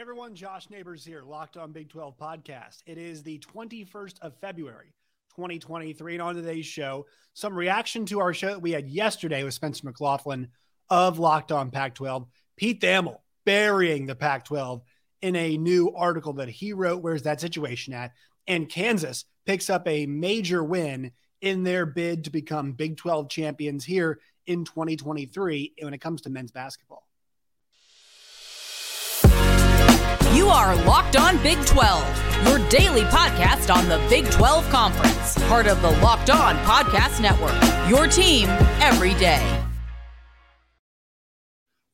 everyone, Josh Neighbors here, Locked on Big 12 podcast. It is the 21st of February, 2023. And on today's show, some reaction to our show that we had yesterday with Spencer McLaughlin of Locked on Pac 12. Pete Thamel burying the Pac 12 in a new article that he wrote. Where's that situation at? And Kansas picks up a major win in their bid to become Big 12 champions here in 2023 when it comes to men's basketball. You are Locked On Big 12, your daily podcast on the Big 12 Conference, part of the Locked On Podcast Network. Your team every day.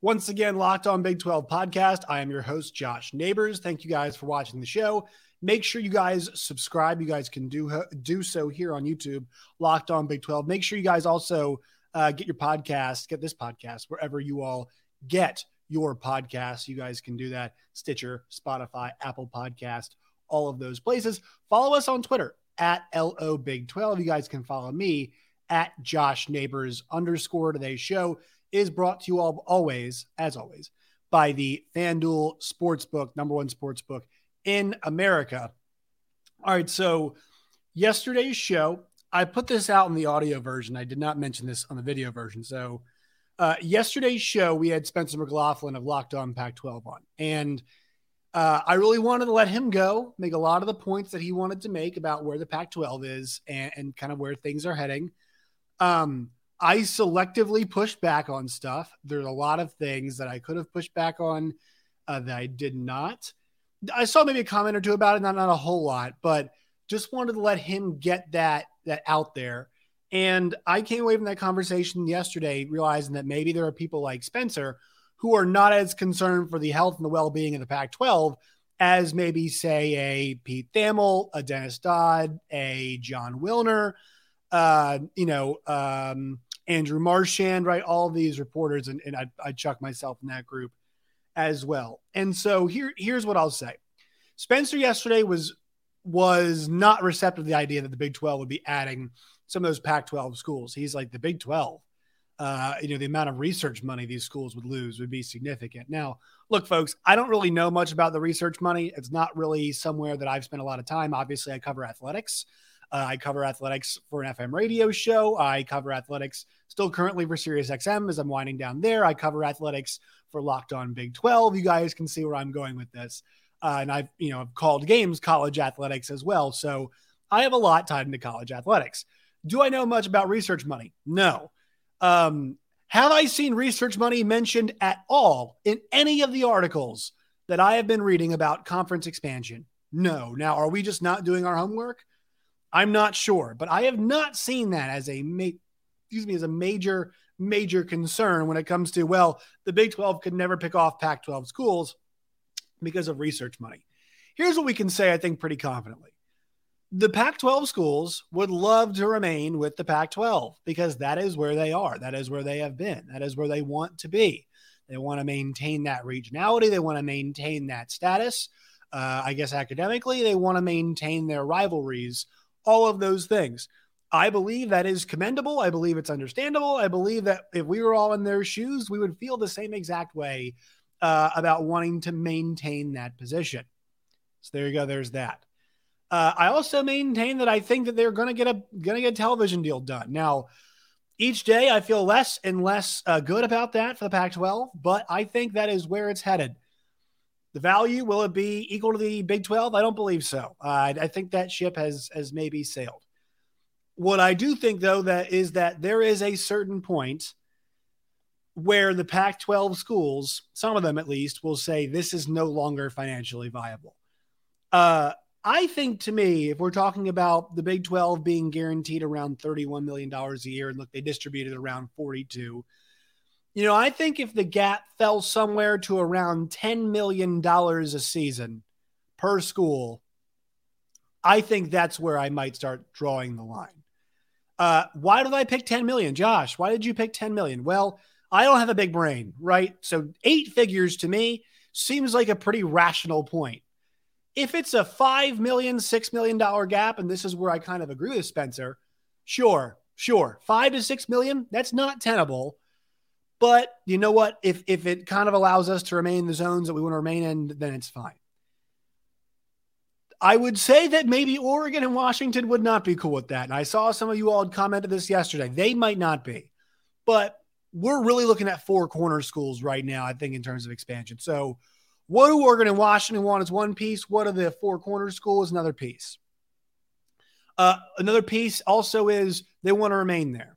Once again, Locked On Big 12 podcast. I am your host, Josh Neighbors. Thank you guys for watching the show. Make sure you guys subscribe. You guys can do do so here on YouTube, Locked On Big 12. Make sure you guys also uh, get your podcast, get this podcast wherever you all get your podcast. You guys can do that. Stitcher, Spotify, Apple Podcast, all of those places. Follow us on Twitter at LO Big 12. You guys can follow me at Josh Neighbors underscore. Today's show is brought to you all always, as always, by the FanDuel Sportsbook, number one sportsbook in America. All right, so yesterday's show, I put this out in the audio version. I did not mention this on the video version. So uh, yesterday's show, we had Spencer McLaughlin of Locked On Pac 12 on. And uh, I really wanted to let him go, make a lot of the points that he wanted to make about where the Pac 12 is and, and, kind of where things are heading. Um, I selectively pushed back on stuff. There's a lot of things that I could have pushed back on uh, that I did not. I saw maybe a comment or two about it, not, not a whole lot, but just wanted to let him get that that out there and I came away from that conversation yesterday realizing that maybe there are people like Spencer who are not as concerned for the health and the well being of the Pac 12 as maybe, say, a Pete Thamel, a Dennis Dodd, a Jon Wilner, uh, you know, um, Andrew Marchand, right? All these reporters, and, and I, I chuck myself in that group as well. And so here, here's what I'll say. Spencer yesterday was was not receptive to the idea that the Big 12 would be adding some of those Pac 12 schools. He's like the Big 12. Uh, you know, the amount of research money these schools would lose would be significant. Now, look, folks, I don't really know much about the research money. It's not really somewhere that I've spent a lot of time. Obviously, I cover athletics. Uh, I cover athletics for an FM radio show. I cover athletics still currently for SiriusXM as I'm winding down there. I cover athletics for Locked On Big 12. You guys can see where I'm going with this. Uh, and I've, you know, I've called games college athletics as well. So I have a lot tied into college athletics. Do I know much about research money? No. Um, have I seen research money mentioned at all in any of the articles that I have been reading about conference expansion? No. Now, are we just not doing our homework? I'm not sure, but I have not seen that as a ma- excuse me as a major major concern when it comes to well, the Big 12 could never pick off Pac-12 schools because of research money. Here's what we can say I think pretty confidently the Pac 12 schools would love to remain with the Pac 12 because that is where they are. That is where they have been. That is where they want to be. They want to maintain that regionality. They want to maintain that status. Uh, I guess academically, they want to maintain their rivalries, all of those things. I believe that is commendable. I believe it's understandable. I believe that if we were all in their shoes, we would feel the same exact way uh, about wanting to maintain that position. So there you go. There's that. Uh, I also maintain that I think that they're going to get a going to get a television deal done. Now, each day I feel less and less uh, good about that for the Pac-12, but I think that is where it's headed. The value will it be equal to the Big 12? I don't believe so. Uh, I think that ship has has maybe sailed. What I do think though that is that there is a certain point where the Pac-12 schools, some of them at least, will say this is no longer financially viable. Uh, I think to me, if we're talking about the Big 12 being guaranteed around $31 million a year, and look, they distributed around 42. You know, I think if the gap fell somewhere to around $10 million a season per school, I think that's where I might start drawing the line. Uh, why did I pick 10 million? Josh, why did you pick 10 million? Well, I don't have a big brain, right? So eight figures to me seems like a pretty rational point. If it's a five million, six million dollar gap, and this is where I kind of agree with Spencer, sure, sure, five to six million, that's not tenable. But you know what? If if it kind of allows us to remain in the zones that we want to remain in, then it's fine. I would say that maybe Oregon and Washington would not be cool with that. And I saw some of you all had commented this yesterday. They might not be, but we're really looking at four corner schools right now, I think, in terms of expansion. So, what do Oregon and Washington want is one piece. What are the four corner schools? Another piece. Uh, another piece also is they want to remain there.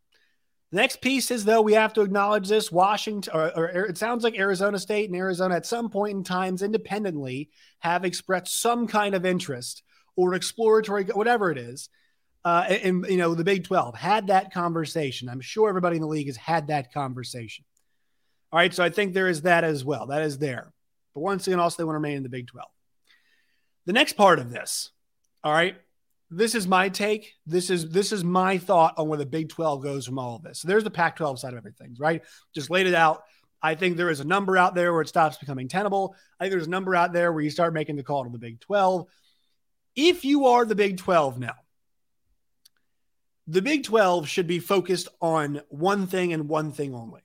The next piece is, though, we have to acknowledge this Washington, or, or, it sounds like Arizona State and Arizona at some point in times independently have expressed some kind of interest or exploratory, whatever it is. Uh, and, you know, the Big 12 had that conversation. I'm sure everybody in the league has had that conversation. All right. So I think there is that as well. That is there. But once again, also, they want to remain in the Big 12. The next part of this, all right, this is my take. This is this is my thought on where the Big 12 goes from all of this. So there's the Pac 12 side of everything, right? Just laid it out. I think there is a number out there where it stops becoming tenable. I think there's a number out there where you start making the call to the Big 12. If you are the Big 12 now, the Big 12 should be focused on one thing and one thing only,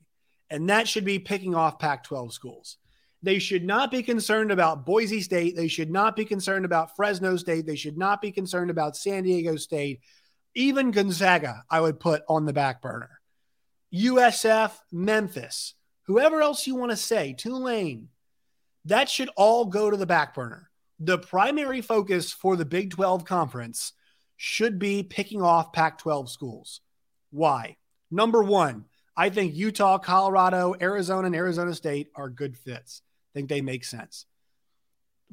and that should be picking off Pac 12 schools. They should not be concerned about Boise State. They should not be concerned about Fresno State. They should not be concerned about San Diego State. Even Gonzaga, I would put on the back burner. USF, Memphis, whoever else you want to say, Tulane, that should all go to the back burner. The primary focus for the Big 12 conference should be picking off Pac 12 schools. Why? Number one, I think Utah, Colorado, Arizona, and Arizona State are good fits think they make sense.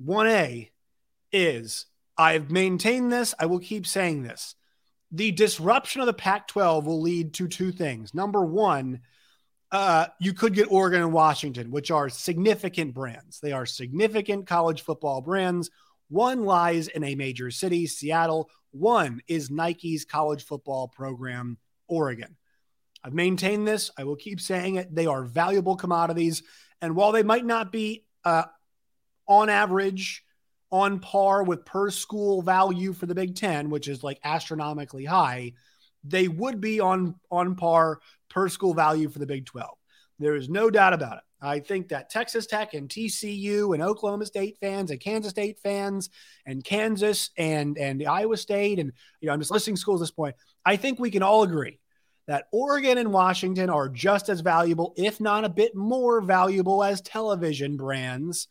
1A is I've maintained this, I will keep saying this. The disruption of the Pac 12 will lead to two things. Number one, uh, you could get Oregon and Washington, which are significant brands. They are significant college football brands. One lies in a major city, Seattle. One is Nike's college football program, Oregon. I've maintained this. I will keep saying it. They are valuable commodities. And while they might not be uh, on average on par with per school value for the Big Ten, which is like astronomically high, they would be on on par per school value for the Big 12. There is no doubt about it. I think that Texas Tech and TCU and Oklahoma State fans and Kansas State fans and Kansas and and Iowa State and you know I'm just listing schools at this point. I think we can all agree that Oregon and Washington are just as valuable, if not a bit more valuable, as television brands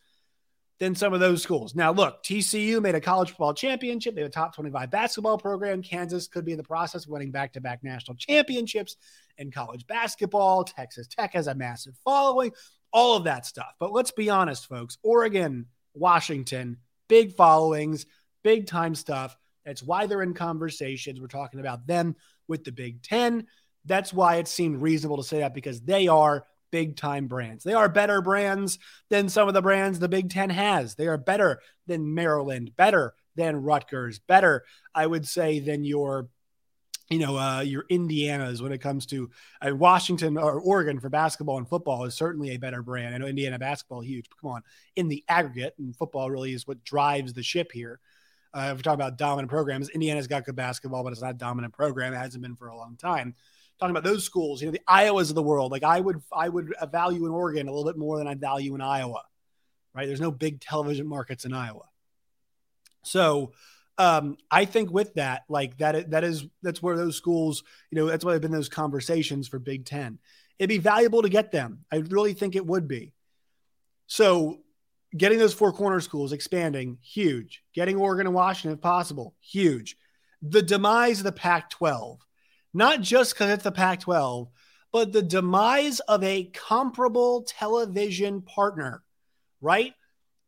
than some of those schools. Now, look, TCU made a college football championship. They have a top 25 basketball program. Kansas could be in the process of winning back to back national championships in college basketball. Texas Tech has a massive following, all of that stuff. But let's be honest, folks Oregon, Washington, big followings, big time stuff. That's why they're in conversations. We're talking about them with the Big Ten. That's why it seemed reasonable to say that because they are big time brands. They are better brands than some of the brands the Big Ten has. They are better than Maryland, better than Rutgers, better, I would say, than your you know, uh, your Indiana's when it comes to uh, Washington or Oregon for basketball and football is certainly a better brand. I know Indiana basketball huge, but come on, in the aggregate, and football really is what drives the ship here. Uh, if we're talking about dominant programs, Indiana's got good basketball, but it's not a dominant program. It hasn't been for a long time talking about those schools, you know, the Iowas of the world. Like I would, I would value in Oregon a little bit more than I value in Iowa, right? There's no big television markets in Iowa. So um, I think with that, like that, that is, that's where those schools, you know, that's why they've been those conversations for Big Ten. It'd be valuable to get them. I really think it would be. So getting those four corner schools expanding, huge. Getting Oregon and Washington, if possible, huge. The demise of the Pac 12 not just because it's the Pac 12, but the demise of a comparable television partner, right?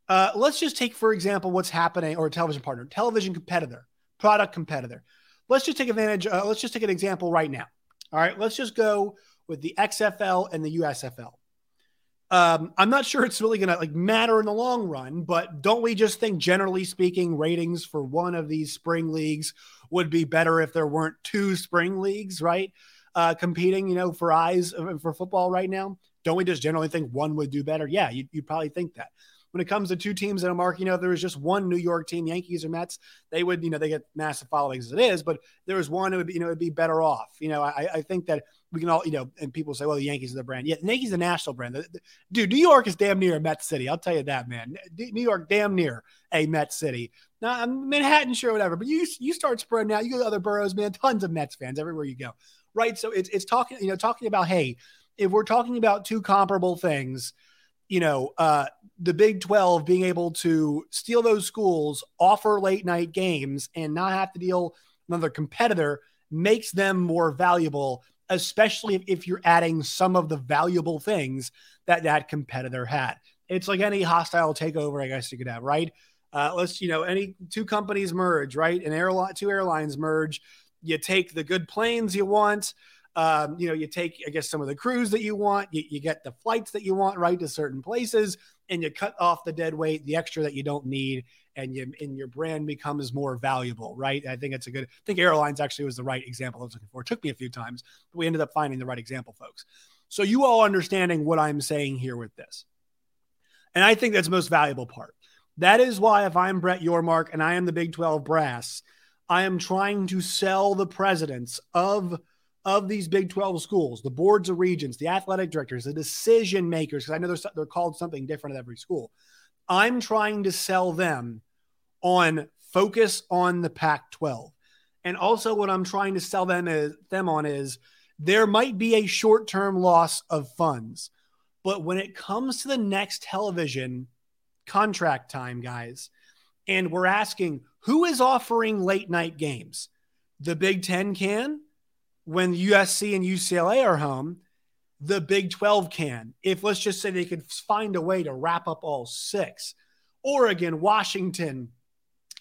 Uh, let's just take, for example, what's happening, or a television partner, television competitor, product competitor. Let's just take advantage. Uh, let's just take an example right now. All right, let's just go with the XFL and the USFL. Um, I'm not sure it's really going to like matter in the long run, but don't we just think, generally speaking, ratings for one of these spring leagues would be better if there weren't two spring leagues, right? Uh, competing, you know, for eyes uh, for football right now. don't we just generally think one would do better? Yeah, you, you'd probably think that when it comes to two teams in a market, you know, there was just one New York team, Yankees or Mets, they would, you know, they get massive followings as it is, but there was one, it would be, you know, it'd be better off. You know, I, I think that we can all, you know, and people say, well, the Yankees are the brand. Yeah, the Yankees are the national brand. The, the, dude, New York is damn near a Met city. I'll tell you that, man. New York, damn near a Met city. Now, um, Manhattan, sure, whatever, but you you start spreading out. You go to other boroughs, man. Tons of Mets fans everywhere you go, right? So it's it's talking, you know, talking about hey, if we're talking about two comparable things you know, uh, the Big 12 being able to steal those schools, offer late night games, and not have to deal another competitor makes them more valuable, especially if, if you're adding some of the valuable things that that competitor had. It's like any hostile takeover, I guess you could have, right? Uh, let's, you know, any two companies merge, right? An airline, two airlines merge. You take the good planes you want, um, you know, you take, I guess, some of the crews that you want, you, you get the flights that you want right to certain places, and you cut off the dead weight, the extra that you don't need, and you and your brand becomes more valuable, right? I think it's a good. I think airlines actually was the right example I was looking for. It took me a few times, but we ended up finding the right example, folks. So you all understanding what I'm saying here with this, and I think that's the most valuable part. That is why if I'm Brett Yormark and I am the Big 12 brass, I am trying to sell the presidents of of these Big 12 schools, the boards of regents, the athletic directors, the decision makers, because I know they're, they're called something different at every school. I'm trying to sell them on focus on the Pac 12. And also, what I'm trying to sell them, is, them on is there might be a short term loss of funds. But when it comes to the next television contract time, guys, and we're asking who is offering late night games? The Big Ten can, when USC and UCLA are home, the Big 12 can. If let's just say they could find a way to wrap up all six. Oregon, Washington,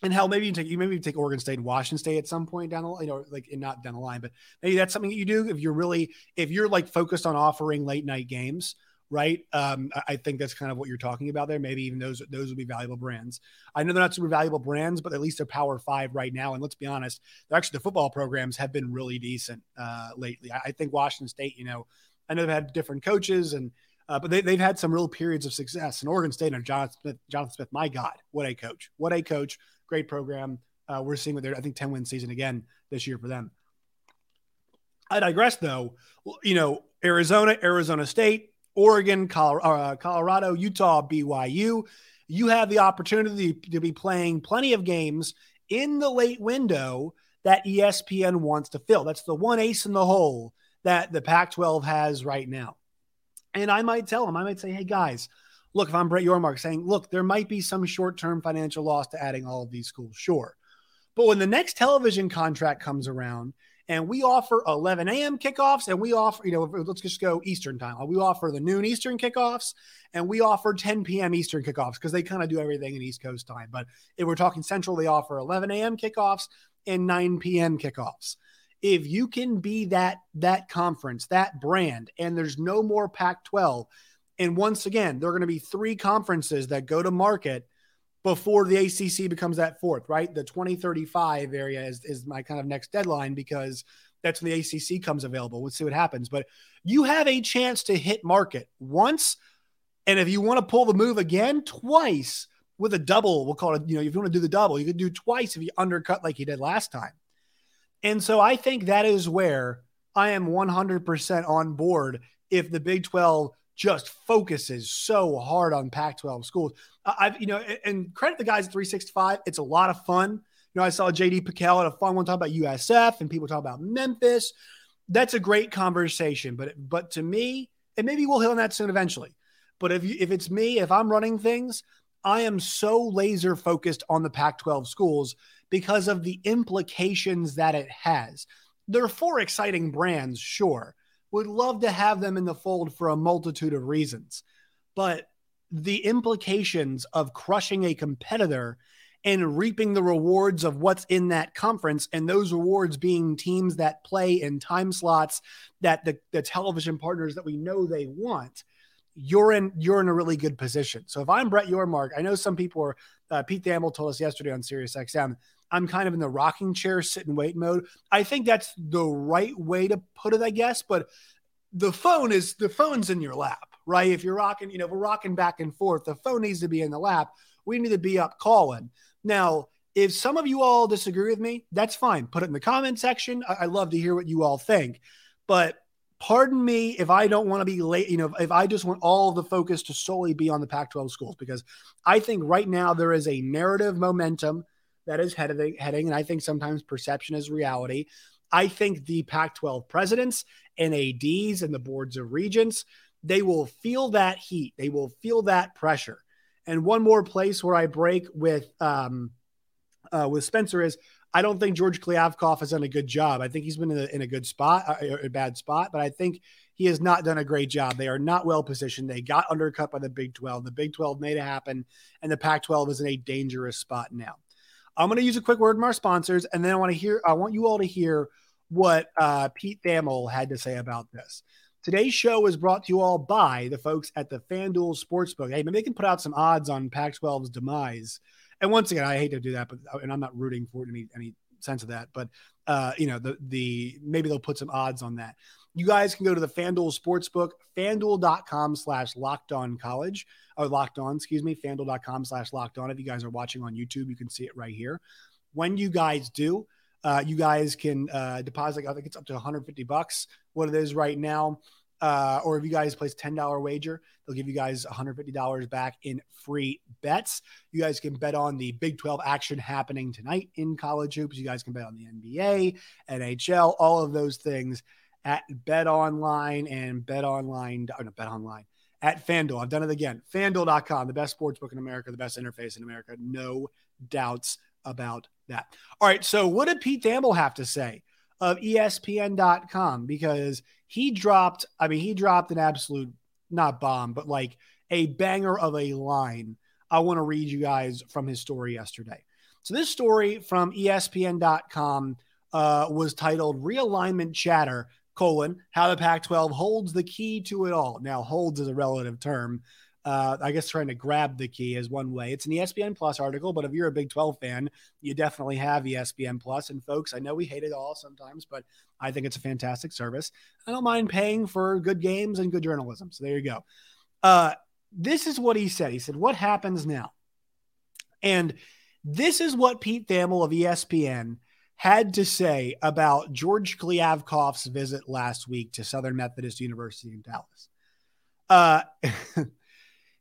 and hell, maybe you take maybe you take Oregon State and Washington State at some point down the line, you know like not down the line, but maybe that's something that you do if you're really if you're like focused on offering late night games right? Um, I think that's kind of what you're talking about there. Maybe even those those would be valuable brands. I know they're not super valuable brands, but at least they're Power Five right now. And let's be honest, actually the football programs have been really decent uh, lately. I, I, think Washington State, you know, I know they've had different coaches and. Uh, but they, they've had some real periods of success. And Oregon State and Jonathan Smith, Jonathan Smith, my God, what a coach! What a coach! Great program. Uh, we're seeing with their, I think, ten win season again this year for them. I digress, though. You know, Arizona, Arizona State, Oregon, uh, Colorado, Utah, BYU. You have the opportunity to be playing plenty of games in the late window that ESPN wants to fill. That's the one ace in the hole that the Pac 12 has right now. And I might tell them, I might say, hey, guys, look, if I'm Brett Yormark saying, look, there might be some short term financial loss to adding all of these schools, sure. But when the next television contract comes around and we offer 11 a.m. kickoffs, and we offer, you know, let's just go Eastern time. Uh, we offer the noon Eastern kickoffs, and we offer 10 p.m. Eastern kickoffs because they kind of do everything in East Coast time. But if we're talking Central, they offer 11 a.m. kickoffs and 9 p.m. kickoffs. If you can be that that conference, that brand, and there's no more Pac-12, and once again, there are going to be three conferences that go to market before the ACC becomes that fourth, right? The 2035 area is, is my kind of next deadline because that's when the ACC comes available. We'll see what happens. But you have a chance to hit market once. And if you want to pull the move again, twice with a double, we'll call it, you know, if you want to do the double, you could do twice if you undercut like you did last time. And so I think that is where I am 100% on board if the Big 12 just focuses so hard on Pac-12 schools. I've you know, and credit the guys at 365. It's a lot of fun. You know, I saw JD PicKell at a fun one talk about USF and people talk about Memphis. That's a great conversation. But but to me, and maybe we'll hit on that soon eventually. But if you, if it's me, if I'm running things, I am so laser focused on the Pac-12 schools because of the implications that it has. There are four exciting brands, sure would love to have them in the fold for a multitude of reasons. But the implications of crushing a competitor and reaping the rewards of what's in that conference, and those rewards being teams that play in time slots that the, the television partners that we know they want, you're in you're in a really good position. So if I'm Brett Yormark, I know some people are. Uh, Pete Thamel told us yesterday on Sirius XM I'm kind of in the rocking chair, sit and wait mode. I think that's the right way to put it, I guess. But the phone is the phone's in your lap, right? If you're rocking, you know, we're rocking back and forth, the phone needs to be in the lap. We need to be up calling. Now, if some of you all disagree with me, that's fine. Put it in the comment section. I, I love to hear what you all think. But pardon me if I don't want to be late, you know, if I just want all the focus to solely be on the Pac 12 schools, because I think right now there is a narrative momentum that is heading, heading, and I think sometimes perception is reality. I think the Pac 12 presidents and ADs and the boards of regents, they will feel that heat, they will feel that pressure. And one more place where I break with, um, uh, with Spencer is I don't think George Kliavkoff has done a good job. I think he's been in a, in a good spot, uh, a bad spot, but I think he has not done a great job. They are not well positioned. They got undercut by the Big 12. The Big 12 made it happen, and the Pac 12 is in a dangerous spot now. I'm going to use a quick word from our sponsors, and then I want to hear. I want you all to hear what uh, Pete Thamel had to say about this. Today's show is brought to you all by the folks at the FanDuel Sportsbook. Hey, maybe they can put out some odds on Pac 12's demise and once again, I hate to do that, but and I'm not rooting for any any sense of that, but uh, you know, the the maybe they'll put some odds on that. You guys can go to the FanDuel Sportsbook, fanduel.com slash locked on college or locked on, excuse me, fanduel.com slash locked on. If you guys are watching on YouTube, you can see it right here. When you guys do, uh, you guys can uh, deposit, I think it's up to 150 bucks, what it is right now. Uh, or if you guys place $10 wager, they'll give you guys $150 back in free bets. You guys can bet on the Big 12 action happening tonight in college hoops. You guys can bet on the NBA, NHL, all of those things at Bet Online and Bet Online, no, Bet Online at FanDuel. I've done it again. FanDuel.com, the best sports book in America, the best interface in America. No doubts about that. All right. So, what did Pete Thamel have to say of ESPN.com? Because he dropped, I mean, he dropped an absolute, not bomb, but like a banger of a line. I want to read you guys from his story yesterday. So, this story from ESPN.com uh, was titled Realignment Chatter, colon, how the Pac 12 holds the key to it all. Now, holds is a relative term uh, I guess trying to grab the key is one way. It's an ESPN Plus article, but if you're a Big 12 fan, you definitely have ESPN Plus. And folks, I know we hate it all sometimes, but I think it's a fantastic service. I don't mind paying for good games and good journalism. So there you go. Uh, this is what he said. He said, What happens now? And this is what Pete Thamel of ESPN had to say about George Kliavkoff's visit last week to Southern Methodist University in Dallas. Uh,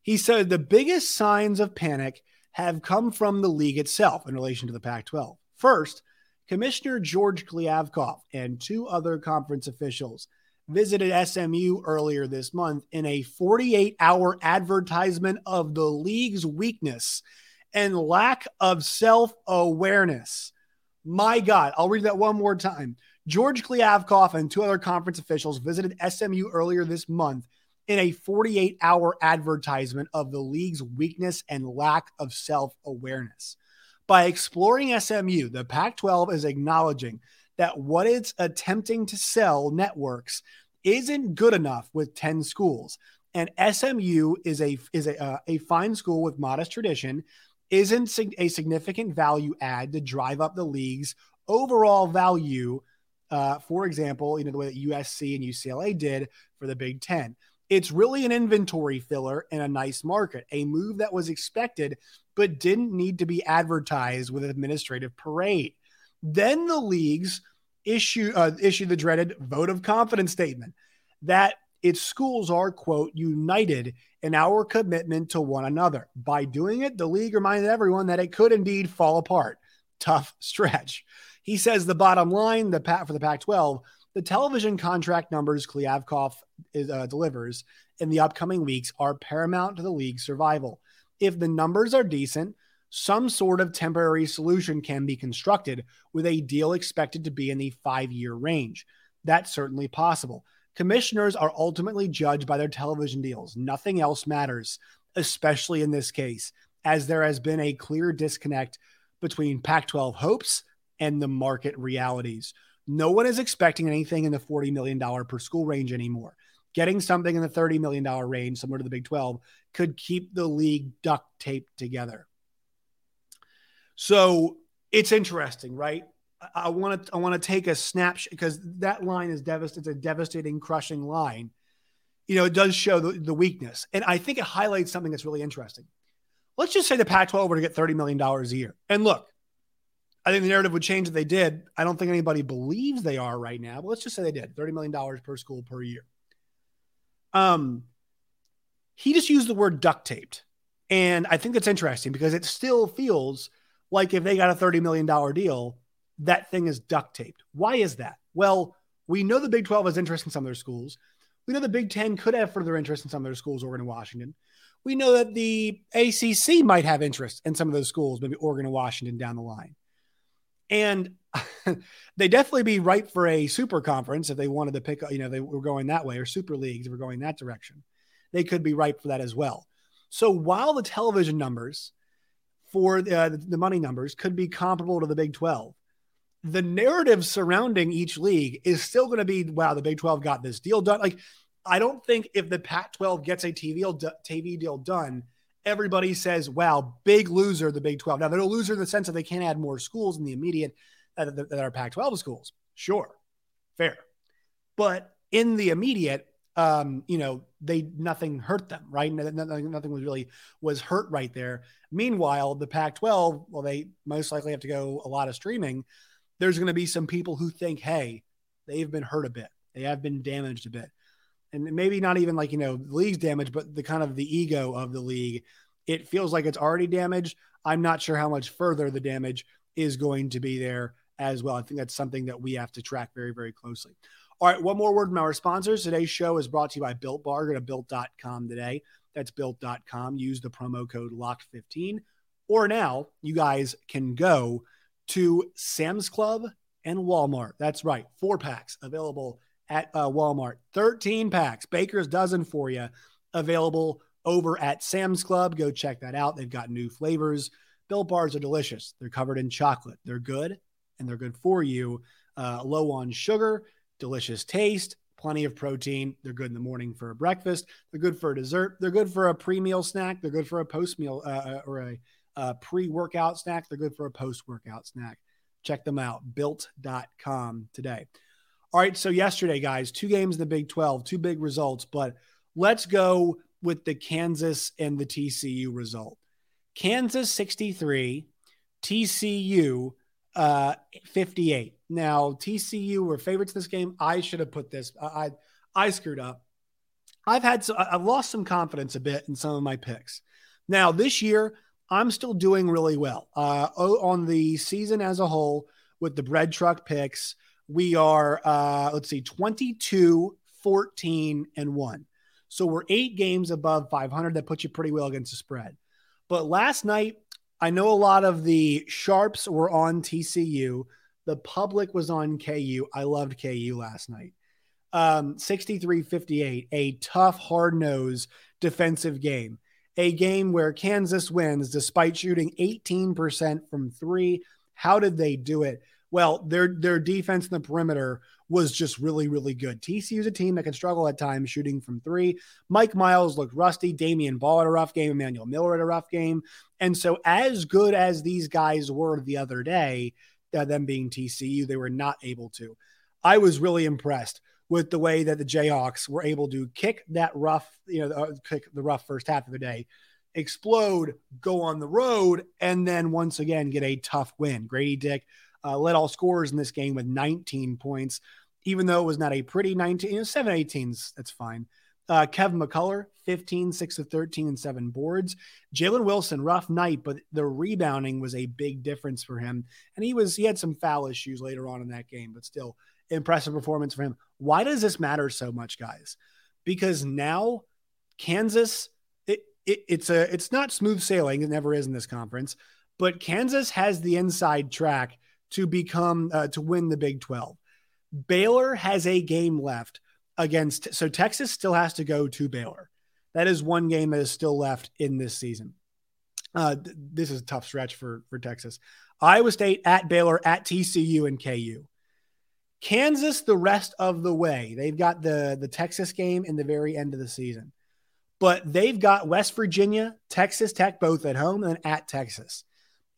He said the biggest signs of panic have come from the league itself in relation to the Pac 12. First, Commissioner George Kliavkoff and two other conference officials visited SMU earlier this month in a 48 hour advertisement of the league's weakness and lack of self awareness. My God, I'll read that one more time. George Kliavkoff and two other conference officials visited SMU earlier this month in a 48 hour advertisement of the league's weakness and lack of self awareness. By exploring SMU, the Pac 12 is acknowledging that what it's attempting to sell networks isn't good enough with 10 schools. And SMU is a is a, uh, a fine school with modest tradition, isn't a significant value add to drive up the league's overall value. Uh, for example, you know the way that USC and UCLA did for the Big Ten. It's really an inventory filler in a nice market, a move that was expected but didn't need to be advertised with administrative parade. Then the leagues issue uh, issue the dreaded vote of confidence statement that its schools are quote united in our commitment to one another. By doing it, the league reminded everyone that it could indeed fall apart. Tough stretch. He says the bottom line, the pat for the Pac-12 the television contract numbers Kliavkoff is, uh, delivers in the upcoming weeks are paramount to the league's survival. If the numbers are decent, some sort of temporary solution can be constructed with a deal expected to be in the five year range. That's certainly possible. Commissioners are ultimately judged by their television deals. Nothing else matters, especially in this case, as there has been a clear disconnect between Pac 12 hopes and the market realities. No one is expecting anything in the $40 million per school range anymore. Getting something in the $30 million range, similar to the Big 12, could keep the league duct taped together. So it's interesting, right? I want to I want to take a snapshot because that line is devastating. It's a devastating, crushing line. you know, it does show the, the weakness. And I think it highlights something that's really interesting. Let's just say the Pac 12 were to get $30 million a year. And look, I think the narrative would change if they did. I don't think anybody believes they are right now, but let's just say they did $30 million per school per year. Um, he just used the word duct taped. And I think that's interesting because it still feels like if they got a $30 million deal, that thing is duct taped. Why is that? Well, we know the Big 12 has interest in some of their schools. We know the Big 10 could have further interest in some of their schools, Oregon and Washington. We know that the ACC might have interest in some of those schools, maybe Oregon and Washington down the line. And they definitely be ripe for a super conference if they wanted to pick, you know, they were going that way or super leagues if we're going that direction. They could be ripe for that as well. So while the television numbers for uh, the money numbers could be comparable to the Big 12, the narrative surrounding each league is still going to be wow, the Big 12 got this deal done. Like, I don't think if the Pac 12 gets a TV deal, TV deal done, everybody says, wow, big loser, the Big 12. Now, they're a loser in the sense that they can't add more schools in the immediate that, that are Pac 12 schools. Sure, fair. But in the immediate, um, you know, they nothing hurt them, right? Nothing, nothing was really was hurt right there. Meanwhile, the Pac-12, well, they most likely have to go a lot of streaming. There's going to be some people who think, hey, they've been hurt a bit, they have been damaged a bit, and maybe not even like you know the league's damaged, but the kind of the ego of the league. It feels like it's already damaged. I'm not sure how much further the damage is going to be there as well. I think that's something that we have to track very, very closely. All right, one more word from our sponsors. Today's show is brought to you by Built Bar. Go to built.com today. That's built.com. Use the promo code LOCKED15. Or now you guys can go to Sam's Club and Walmart. That's right, four packs available at uh, Walmart. 13 packs, Baker's dozen for you, available over at Sam's Club. Go check that out. They've got new flavors. Built bars are delicious. They're covered in chocolate. They're good and they're good for you. Uh, low on sugar delicious taste, plenty of protein. They're good in the morning for a breakfast. They're good for a dessert. They're good for a pre-meal snack. They're good for a post-meal uh, uh or a, a pre-workout snack. They're good for a post-workout snack. Check them out, built.com today. All right, so yesterday, guys, two games in the Big 12, two big results, but let's go with the Kansas and the TCU result. Kansas 63, TCU uh, 58. Now, TCU were favorites this game. I should have put this. I, I, I screwed up. I've had so, I've lost some confidence a bit in some of my picks. Now, this year, I'm still doing really well. Uh, on the season as a whole, with the bread truck picks, we are, uh, let's see, 22, 14, and 1. So we're eight games above 500. That puts you pretty well against the spread. But last night, I know a lot of the sharps were on TCU. The public was on KU. I loved KU last night. Um, 63 58, a tough, hard nose defensive game. A game where Kansas wins despite shooting 18% from three. How did they do it? Well, their their defense in the perimeter was just really, really good. TCU is a team that can struggle at times shooting from three. Mike Miles looked rusty. Damion Baugh had a rough game. Emmanuel Miller had a rough game. And so, as good as these guys were the other day, uh, them being TCU, they were not able to. I was really impressed with the way that the Jayhawks were able to kick that rough, you know, uh, kick the rough first half of the day, explode, go on the road, and then once again get a tough win. Grady Dick uh, led all scorers in this game with 19 points even though it was not a pretty 19, you know, 7 18s, that's fine. Uh, Kevin McCullar, 15, 6 of 13, and seven boards. Jalen Wilson, rough night, but the rebounding was a big difference for him. And he was, he had some foul issues later on in that game, but still impressive performance for him. Why does this matter so much, guys? Because now Kansas, it, it, it's a, it's not smooth sailing. It never is in this conference, but Kansas has the inside track to become, uh, to win the Big 12. Baylor has a game left against, so Texas still has to go to Baylor. That is one game that is still left in this season. Uh, this is a tough stretch for for Texas. Iowa State at Baylor at TCU and KU. Kansas the rest of the way. They've got the the Texas game in the very end of the season. But they've got West Virginia, Texas Tech both at home and at Texas.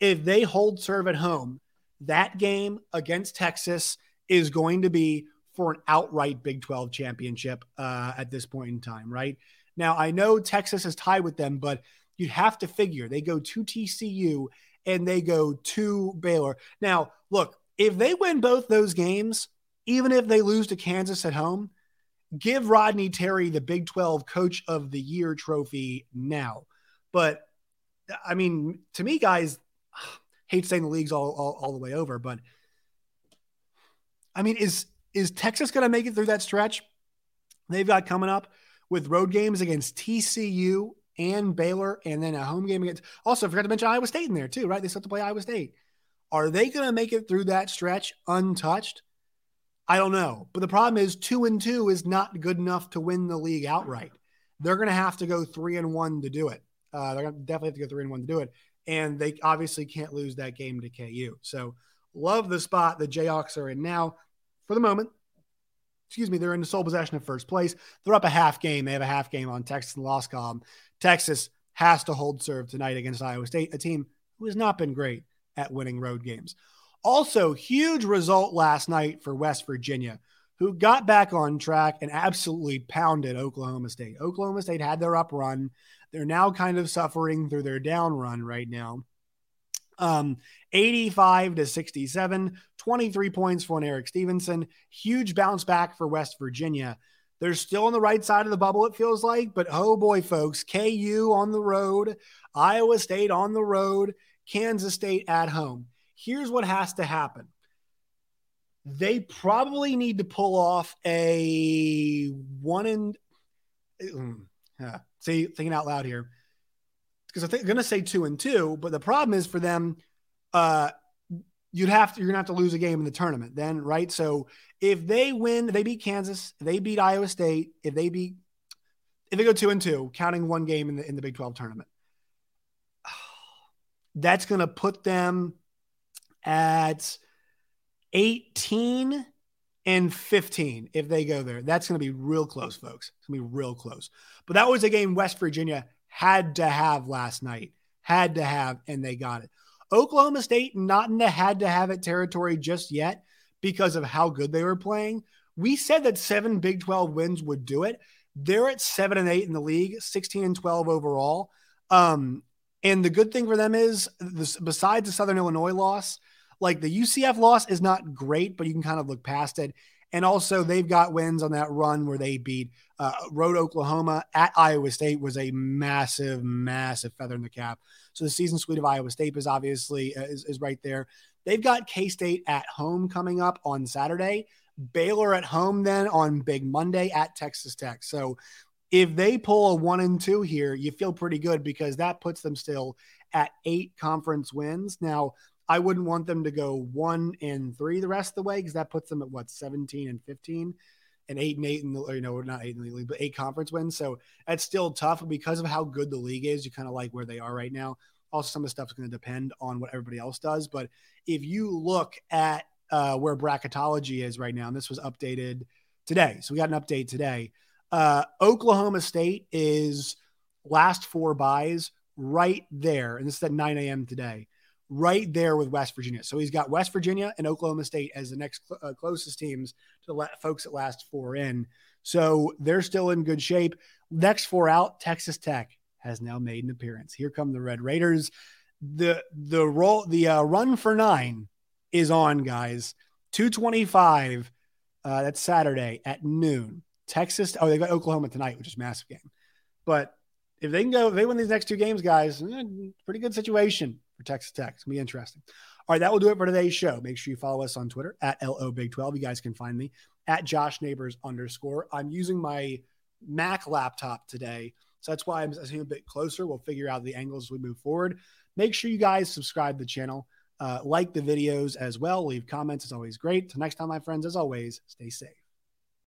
If they hold serve at home, that game against Texas is going to be for an outright Big 12 championship uh, at this point in time, right? Now, I know Texas is tied with them, but you'd have to figure they go to TCU and they go to Baylor. Now, look, if they win both those games, even if they lose to Kansas at home, give Rodney Terry the Big 12 Coach of the Year trophy now. But I mean, to me, guys, hate saying the league's all, all, all the way over, but I mean, is is Texas going to make it through that stretch they've got coming up with road games against TCU and Baylor, and then a home game against. Also, forgot to mention Iowa State in there too, right? They still have to play Iowa State. Are they going to make it through that stretch untouched? I don't know. But the problem is, two and two is not good enough to win the league outright. They're going to have to go three and one to do it. Uh, they're going to definitely have to go three and one to do it. And they obviously can't lose that game to KU. So, love the spot the Jayhawks are in now for the moment. Excuse me, they're in the sole possession of first place. They're up a half game. They have a half game on Texas and loss column. Texas has to hold serve tonight against Iowa State, a team who has not been great at winning road games. Also, huge result last night for West Virginia, who got back on track and absolutely pounded Oklahoma State. Oklahoma State had their up run. They're now kind of suffering through their down run right now. Um, 85 to 67, 23 points for an Erik Stevenson. Huge bounce back for West Virginia. They're still on the right side of the bubble, it feels like. But oh boy, folks, KU on the road, Iowa State on the road, Kansas State at home. Here's what has to happen they probably need to pull off a one in. Uh, see, thinking out loud here because I'm going to say two and two, but the problem is for them, uh, you'd have to you're gonna have to lose a game in the tournament then, right? So if they win, they beat Kansas, they beat Iowa State, if they beat if they go two and two, counting one game in the in the Big 12 tournament, that's gonna put them at 18 and 15 if they go there. That's going to be real close, folks. It's going to be real close. But that was a game West Virginia had to have last night, had to have, and they got it. Oklahoma State not in the had to have it territory just yet because of how good they were playing. We said that seven Big 12 wins would do it. They're at seven and eight in the league, 16 and 12 overall. Um, and the good thing for them is, this, besides the Southern Illinois loss, like the UCF loss is not great, but you can kind of look past it. And also, they've got wins on that run where they beat uh, Road Oklahoma at Iowa State was a massive, massive feather in the cap. So the season suite of Iowa State is obviously uh, is, is right there. They've got K State at home coming up on Saturday. Baylor at home then on Big Monday at Texas Tech. So if they pull a one and two here, you feel pretty good because that puts them still at eight conference wins. Now, I wouldn't want them to go one and three the rest of the way because that puts them at what 17 and 15 and eight and eight in the you know not eight in the league but eight conference wins. So that's still tough because of how good the league is. You kind of like where they are right now. Also, some of the stuff is going to depend on what everybody else does. But if you look at uh, where bracketology is right now, and this was updated today, so we got an update today. Uh, Oklahoma State is last four byes right there, and this is at 9 a.m. today right there with West Virginia. So he's got West Virginia and Oklahoma State as the next cl- uh, closest teams to the folks at last four in. So they're still in good shape. Next four out, Texas Tech has now made an appearance. Here come the Red Raiders. The the roll the uh, run for nine is on, guys. 225. Uh, that's Saturday at noon. Texas. Oh, they got Oklahoma tonight, which is massive game. But if they can go, if they win these next two games, guys, eh, pretty good situation for Texas Tech. It's gonna be interesting. All right, that will do it for today's show. Make sure you follow us on Twitter at LO Big 12. You guys can find me at Josh Neighbors underscore. I'm using my Mac laptop today. So that's why I'm a bit closer. We'll figure out the angles as we move forward. Make sure you guys subscribe to the channel, uh, like the videos as well, leave comments. It's always great. Till next time, my friends, as always, stay safe.